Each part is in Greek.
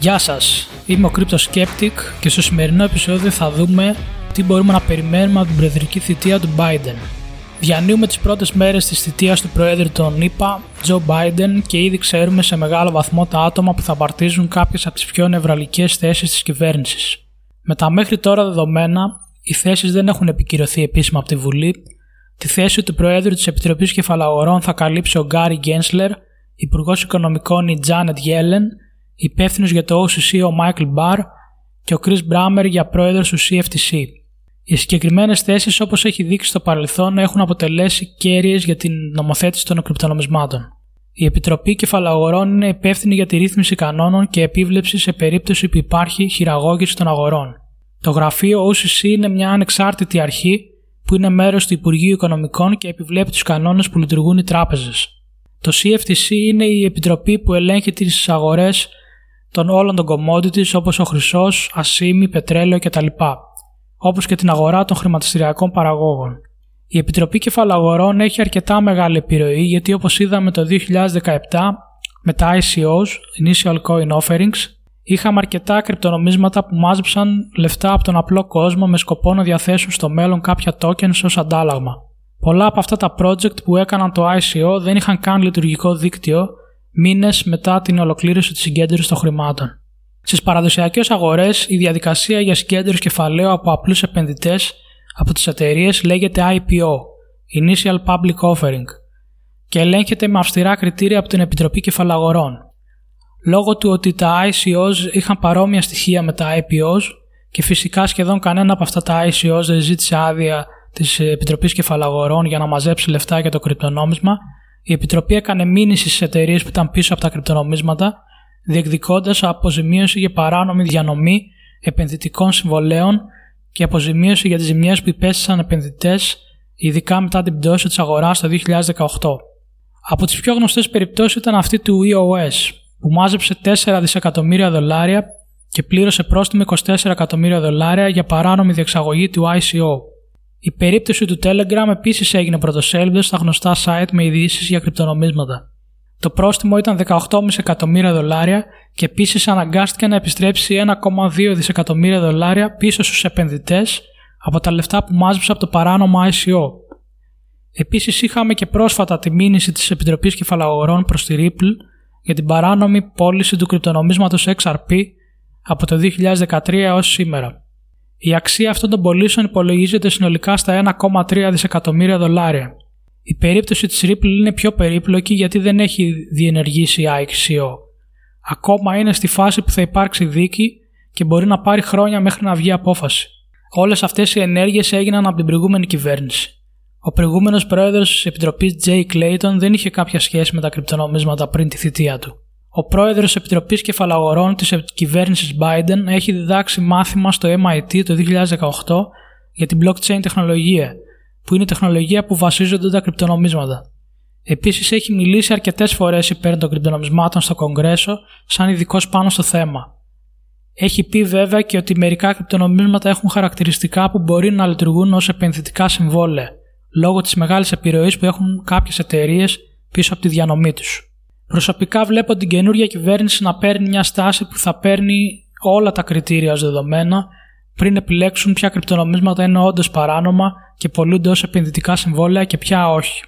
Γεια σας, είμαι ο Crypto Skeptic και στο σημερινό επεισόδιο θα δούμε τι μπορούμε να περιμένουμε από την προεδρική θητεία του Biden. Διανύουμε τις πρώτες μέρες της θητείας του Προέδρου των ΗΠΑ, Joe Biden, και ήδη ξέρουμε σε μεγάλο βαθμό τα άτομα που θα παρτίζουν κάποιες από τις πιο νευραλικές θέσεις της κυβέρνησης. Με τα μέχρι τώρα δεδομένα, οι θέσεις δεν έχουν επικυρωθεί επίσημα από τη Βουλή. Τη θέση του Προέδρου της Επιτροπής Κεφαλαγορών θα καλύψει ο Γκάρι Γκένσλερ, Υπουργός Οικονομικών η Janet Yellen, υπεύθυνος για το OCC ο Michael Barr και ο Chris Brammer για πρόεδρος του CFTC. Οι συγκεκριμένες θέσεις, όπως έχει δείξει στο παρελθόν, έχουν αποτελέσει κέρυες για την νομοθέτηση των κρυπτονομισμάτων. Η Επιτροπή Κεφαλαγορών είναι υπεύθυνη για τη ρύθμιση κανόνων και επίβλεψη σε περίπτωση που υπάρχει χειραγώγηση των αγορών. Το γραφείο OCC είναι μια ανεξάρτητη αρχή που είναι μέρος του Υπουργείου Οικονομικών και επιβλέπει τους κανόνες που λειτουργούν οι τράπεζες. Το CFTC είναι η επιτροπή που ελέγχει τις αγορές των όλων των commodities όπως ο χρυσός, ασίμι, πετρέλαιο κτλ. όπως και την αγορά των χρηματιστηριακών παραγόγων. Η Επιτροπή Κεφαλαγορών έχει αρκετά μεγάλη επιρροή γιατί όπως είδαμε το 2017 με τα ICOs, Initial Coin Offerings, είχαμε αρκετά κρυπτονομίσματα που μάζεψαν λεφτά από τον απλό κόσμο με σκοπό να διαθέσουν στο μέλλον κάποια tokens ως αντάλλαγμα. Πολλά από αυτά τα project που έκαναν το ICO δεν είχαν καν λειτουργικό δίκτυο μήνες μετά την ολοκλήρωση της συγκέντρωσης των χρημάτων. Στις παραδοσιακές αγορές, η διαδικασία για συγκέντρωση κεφαλαίου από απλούς επενδυτές από τις εταιρείες λέγεται IPO, Initial Public Offering, και ελέγχεται με αυστηρά κριτήρια από την Επιτροπή Κεφαλαγορών. Λόγω του ότι τα ICOs είχαν παρόμοια στοιχεία με τα IPOs και φυσικά σχεδόν κανένα από αυτά τα ICOs δεν ζήτησε άδεια της Επιτροπής Κεφαλαγορών για να μαζέψει λεφτά για το κρυπτονόμισμα, η Επιτροπή έκανε μήνυση στις εταιρείες που ήταν πίσω από τα κρυπτονομίσματα, διεκδικώντας αποζημίωση για παράνομη διανομή επενδυτικών συμβολέων και αποζημίωση για τις ζημιές που υπέστησαν επενδυτές, ειδικά μετά την πτώση της αγοράς το 2018. Από τις πιο γνωστές περιπτώσεις ήταν αυτή του EOS, που μάζεψε 4 δισεκατομμύρια δολάρια και πλήρωσε πρόστιμο 24 εκατομμύρια δολάρια για παράνομη διεξαγωγή του ICO. Η περίπτωση του Telegram επίσης έγινε πρωτοσέλιδος στα γνωστά site με ειδήσεις για κρυπτονομίσματα. Το πρόστιμο ήταν 18,5 εκατομμύρια δολάρια και επίσης αναγκάστηκε να επιστρέψει 1,2 δισεκατομμύρια δολάρια πίσω στους επενδυτές από τα λεφτά που μάζεψε από το παράνομο ICO. Επίσης είχαμε και πρόσφατα τη μήνυση της Επιτροπής Κεφαλαγορών προς τη Ripple για την παράνομη πώληση του κρυπτονομίσματος XRP από το 2013 έως σήμερα. Η αξία αυτών των πωλήσεων υπολογίζεται συνολικά στα 1,3 δισεκατομμύρια δολάρια. Η περίπτωση της Ripple είναι πιο περίπλοκη γιατί δεν έχει διενεργήσει ICO. Ακόμα είναι στη φάση που θα υπάρξει δίκη και μπορεί να πάρει χρόνια μέχρι να βγει απόφαση. Όλες αυτές οι ενέργειες έγιναν από την προηγούμενη κυβέρνηση. Ο προηγούμενος πρόεδρος της Επιτροπής Jay Clayton δεν είχε κάποια σχέση με τα κρυπτονομίσματα πριν τη θητεία του. Ο πρόεδρος της Επιτροπής Κεφαλαγορών της κυβέρνησης Biden έχει διδάξει μάθημα στο MIT το 2018 για την blockchain τεχνολογία, που είναι η τεχνολογία που βασίζονται τα κρυπτονομίσματα. Επίσης, έχει μιλήσει αρκετές φορές υπέρ των κρυπτονομισμάτων στο Κογκρέσο, σαν ειδικός πάνω στο θέμα. Έχει πει βέβαια και ότι μερικά κρυπτονομίσματα έχουν χαρακτηριστικά που μπορεί να λειτουργούν ως επενδυτικά συμβόλαια, λόγω της μεγάλης επιρροής που έχουν κάποιες εταιρείες πίσω από τη διανομή τους. Προσωπικά βλέπω την καινούργια κυβέρνηση να παίρνει μια στάση που θα παίρνει όλα τα κριτήρια ως δεδομένα πριν επιλέξουν ποια κρυπτονομίσματα είναι όντως παράνομα και πολλούνται ως επενδυτικά συμβόλαια και ποια όχι.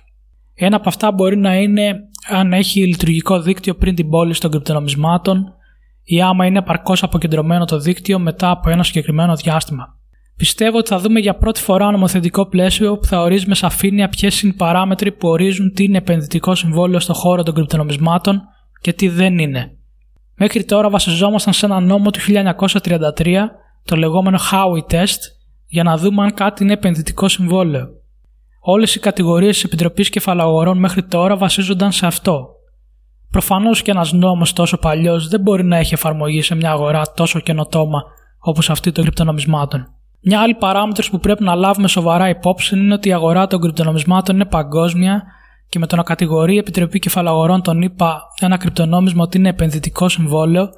Ένα από αυτά μπορεί να είναι αν έχει λειτουργικό δίκτυο πριν την πώληση των κρυπτονομισμάτων ή άμα είναι παρκώ αποκεντρωμένο το δίκτυο μετά από ένα συγκεκριμένο διάστημα. Πιστεύω ότι θα δούμε για πρώτη φορά νομοθετικό πλαίσιο που θα ορίζει με σαφήνεια ποιες είναι οι παράμετροι που ορίζουν τι είναι επενδυτικό συμβόλαιο στον χώρο των κρυπτονομισμάτων και τι δεν είναι. Μέχρι τώρα βασιζόμασταν σε ένα νόμο του 1933, το λεγόμενο Howey Test, για να δούμε αν κάτι είναι επενδυτικό συμβόλαιο. Όλες οι κατηγορίες της Επιτροπής Κεφαλαγορών μέχρι τώρα βασίζονταν σε αυτό. Προφανώς και ένας νόμος τόσο παλιός δεν μπορεί να έχει εφαρμογή σε μια αγορά τόσο καινοτόμα όπως αυτή των κρυπτονομισμάτων. Μια άλλη παράμετρος που πρέπει να λάβουμε σοβαρά υπόψη είναι ότι η αγορά των κρυπτονομισμάτων είναι παγκόσμια και με το να κατηγορεί η Επιτροπή Κεφαλαγορών τον είπα ένα κρυπτονόμισμα ότι είναι επενδυτικό συμβόλαιο,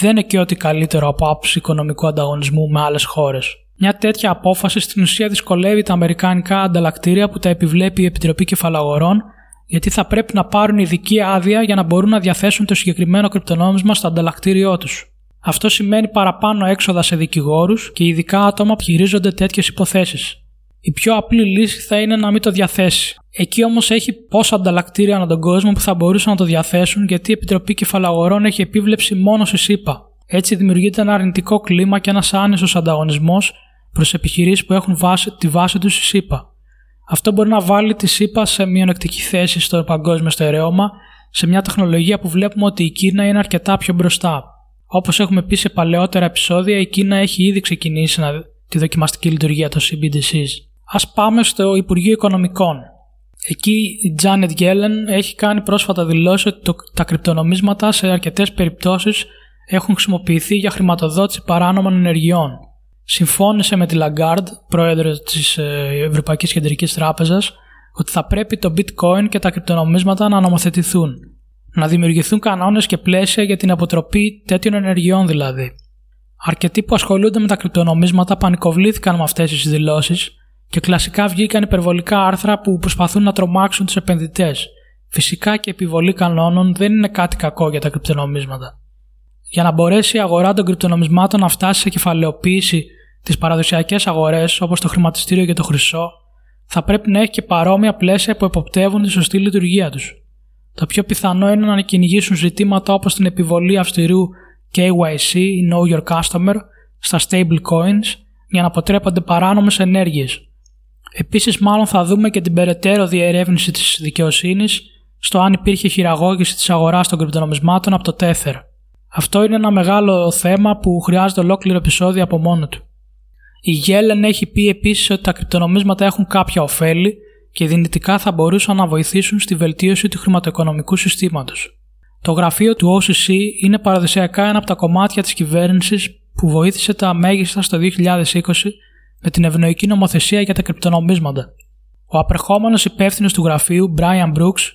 δεν είναι και ό,τι καλύτερο από άποψη οικονομικού ανταγωνισμού με άλλες χώρες. Μια τέτοια απόφαση στην ουσία δυσκολεύει τα αμερικάνικα ανταλλακτήρια που τα επιβλέπει η Επιτροπή Κεφαλαγορών, γιατί θα πρέπει να πάρουν ειδική άδεια για να μπορούν να διαθέσουν το συγκεκριμένο κρυπτονόμισμα στο ανταλλακτήριό τους. Αυτό σημαίνει παραπάνω έξοδα σε δικηγόρους και ειδικά άτομα που χειρίζονται τέτοιες υποθέσεις. Η πιο απλή λύση θα είναι να μην το διαθέσει. Εκεί όμως έχει πόσα ανταλλακτήρια ανά τον κόσμο που θα μπορούσαν να το διαθέσουν γιατί η Επιτροπή Κεφαλαγορών έχει επίβλεψη μόνο σε ΣΥΠΑ. Έτσι δημιουργείται ένα αρνητικό κλίμα και ένας άνισο ανταγωνισμός προς επιχειρήσεις που έχουν βάση, τη βάση τους στη ΣΥΠΑ. Αυτό μπορεί να βάλει τη ΣΥΠΑ σε μειονεκτική θέση στο παγκόσμιο στερεώμα σε μια τεχνολογία που βλέπουμε ότι η Κίνα είναι αρκετά πιο μπροστά. Όπως έχουμε πει σε παλαιότερα επεισόδια, η Κίνα έχει ήδη ξεκινήσει να... τη δοκιμαστική λειτουργία των CBDCs. Α πάμε στο Υπουργείο Οικονομικών. Εκεί η Janet Yellen έχει κάνει πρόσφατα δηλώσεις ότι το... τα κρυπτονομίσματα σε αρκετές περιπτώσεις έχουν χρησιμοποιηθεί για χρηματοδότηση παράνομων ενεργειών. Συμφώνησε με τη Lagarde, πρόεδρο της ε, Ευρωπαϊκής Κεντρικής Τράπεζας, ότι θα πρέπει το bitcoin και τα κρυπτονομίσματα να νομοθετηθούν να δημιουργηθούν κανόνες και πλαίσια για την αποτροπή τέτοιων ενεργειών δηλαδή. Αρκετοί που ασχολούνται με τα κρυπτονομίσματα πανικοβλήθηκαν με αυτές τις δηλώσεις και κλασικά βγήκαν υπερβολικά άρθρα που προσπαθούν να τρομάξουν τους επενδυτές. Φυσικά και η επιβολή κανόνων δεν είναι κάτι κακό για τα κρυπτονομίσματα. Για να μπορέσει η αγορά των κρυπτονομισμάτων να φτάσει σε κεφαλαιοποίηση τι παραδοσιακές αγορές όπως το χρηματιστήριο και το χρυσό, θα πρέπει να έχει και παρόμοια πλαίσια που εποπτεύουν τη σωστή λειτουργία τους. Το πιο πιθανό είναι να κυνηγήσουν ζητήματα όπως την επιβολή αυστηρού KYC, Know Your Customer, στα stablecoins για να αποτρέπονται παράνομες ενέργειες. Επίσης μάλλον θα δούμε και την περαιτέρω διερεύνηση της δικαιοσύνης στο αν υπήρχε χειραγώγηση της αγοράς των κρυπτονομισμάτων από το Tether. Αυτό είναι ένα μεγάλο θέμα που χρειάζεται ολόκληρο επεισόδιο από μόνο του. Η Yellen έχει πει επίσης ότι τα κρυπτονομίσματα έχουν κάποια ωφέλη και δυνητικά θα μπορούσαν να βοηθήσουν στη βελτίωση του χρηματοοικονομικού συστήματος. Το γραφείο του OCC είναι παραδοσιακά ένα από τα κομμάτια της κυβέρνησης που βοήθησε τα μέγιστα στο 2020 με την ευνοϊκή νομοθεσία για τα κρυπτονομίσματα. Ο απερχόμενος υπεύθυνος του γραφείου, Brian Brooks,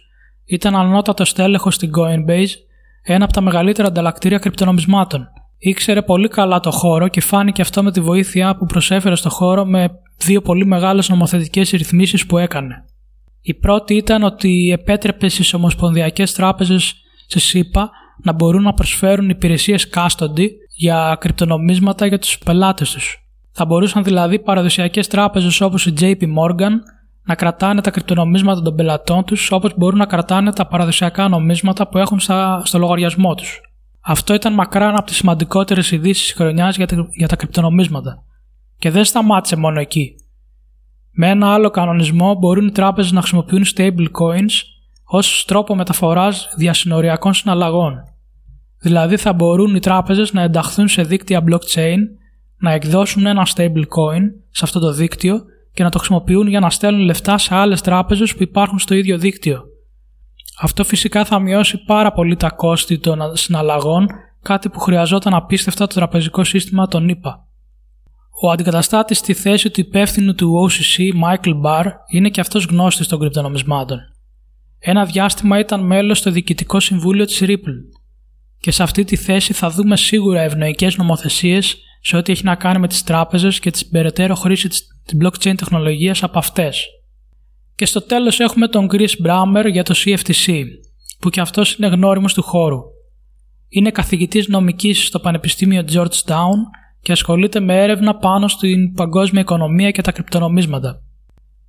ήταν ανώτατος τέλεχο στην Coinbase, ένα από τα μεγαλύτερα ανταλλακτήρια κρυπτονομισμάτων. Ήξερε πολύ καλά το χώρο και φάνηκε αυτό με τη βοήθεια που προσέφερε στο χώρο με δύο πολύ μεγάλες νομοθετικές ρυθμίσεις που έκανε. Η πρώτη ήταν ότι επέτρεπε στις ομοσπονδιακές τράπεζες σε ΣΥΠΑ να μπορούν να προσφέρουν υπηρεσίες custody για κρυπτονομίσματα για τους πελάτες τους. Θα μπορούσαν δηλαδή παραδοσιακές τράπεζες όπως η JP Morgan να κρατάνε τα κρυπτονομίσματα των πελατών τους όπως μπορούν να κρατάνε τα παραδοσιακά νομίσματα που έχουν στο λογαριασμό τους. Αυτό ήταν μακράν από τις σημαντικότερες ειδήσεις της χρονιάς για τα, για τα κρυπτονομίσματα. Και δεν σταμάτησε μόνο εκεί. Με ένα άλλο κανονισμό μπορούν οι τράπεζες να χρησιμοποιούν stable coins ως τρόπο μεταφοράς διασυνοριακών συναλλαγών. Δηλαδή θα μπορούν οι τράπεζες να ενταχθούν σε δίκτυα blockchain, να εκδώσουν ένα stable coin σε αυτό το δίκτυο και να το χρησιμοποιούν για να στέλνουν λεφτά σε άλλες τράπεζες που υπάρχουν στο ίδιο δίκτυο. Αυτό φυσικά θα μειώσει πάρα πολύ τα κόστη των συναλλαγών, κάτι που χρειαζόταν απίστευτα το τραπεζικό σύστημα των ΗΠΑ. Ο αντικαταστάτης στη θέση του υπεύθυνου του OCC, Michael Barr, είναι και αυτός γνώστης των κρυπτονομισμάτων. Ένα διάστημα ήταν μέλος στο διοικητικό συμβούλιο της Ripple. Και σε αυτή τη θέση θα δούμε σίγουρα ευνοϊκές νομοθεσίες σε ό,τι έχει να κάνει με τις τράπεζες και την περαιτέρω χρήση της blockchain τεχνολογίας από αυτές. Και στο τέλος έχουμε τον Chris Brammer για το CFTC, που και αυτός είναι γνώριμος του χώρου. Είναι καθηγητής νομικής στο Πανεπιστήμιο Georgetown και ασχολείται με έρευνα πάνω στην παγκόσμια οικονομία και τα κρυπτονομίσματα.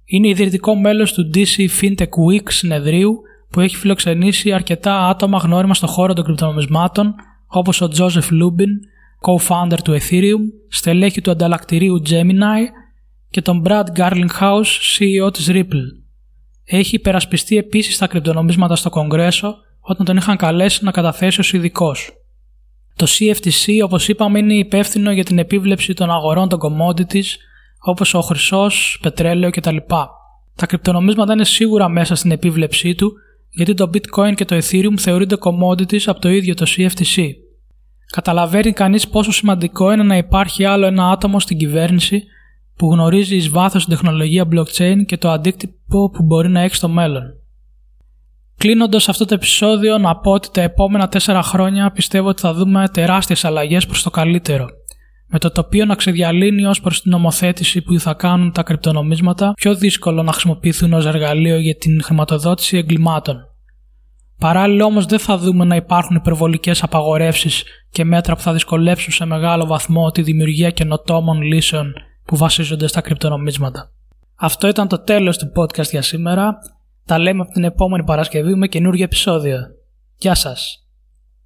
Είναι ιδρυτικό μέλος του DC FinTech Week συνεδρίου που έχει φιλοξενήσει αρκετά άτομα γνώριμα στον χώρο των κρυπτονομισμάτων όπως ο Joseph Lubin, co-founder του Ethereum, στελέχη του ανταλλακτηρίου Gemini και τον Brad Garlinghouse, CEO της Ripple. Έχει υπερασπιστεί επίσης τα κρυπτονομίσματα στο Κογκρέσο όταν τον είχαν καλέσει να καταθέσει ως ειδικός. Το CFTC, όπως είπαμε, είναι υπεύθυνο για την επίβλεψη των αγορών των commodities, όπως ο χρυσός, πετρέλαιο κτλ. Τα κρυπτονομίσματα είναι σίγουρα μέσα στην επίβλεψή του, γιατί το bitcoin και το ethereum θεωρούνται commodities από το ίδιο το CFTC. Καταλαβαίνει κανείς πόσο σημαντικό είναι να υπάρχει άλλο ένα άτομο στην κυβέρνηση που γνωρίζει εις βάθος την τεχνολογία blockchain και το αντίκτυπο που μπορεί να έχει στο μέλλον. Κλείνοντας αυτό το επεισόδιο να πω ότι τα επόμενα 4 χρόνια πιστεύω ότι θα δούμε τεράστιες αλλαγές προς το καλύτερο με το τοπίο να ξεδιαλύνει ως προς την νομοθέτηση που θα κάνουν τα κρυπτονομίσματα πιο δύσκολο να χρησιμοποιηθούν ως εργαλείο για την χρηματοδότηση εγκλημάτων. Παράλληλα όμως δεν θα δούμε να υπάρχουν υπερβολικές απαγορεύσεις και μέτρα που θα δυσκολεύσουν σε μεγάλο βαθμό τη δημιουργία καινοτόμων λύσεων που βασίζονται στα κρυπτονομίσματα. Αυτό ήταν το τέλος του podcast για σήμερα. Τα λέμε από την επόμενη Παρασκευή με καινούργιο επεισόδιο. Γεια σας!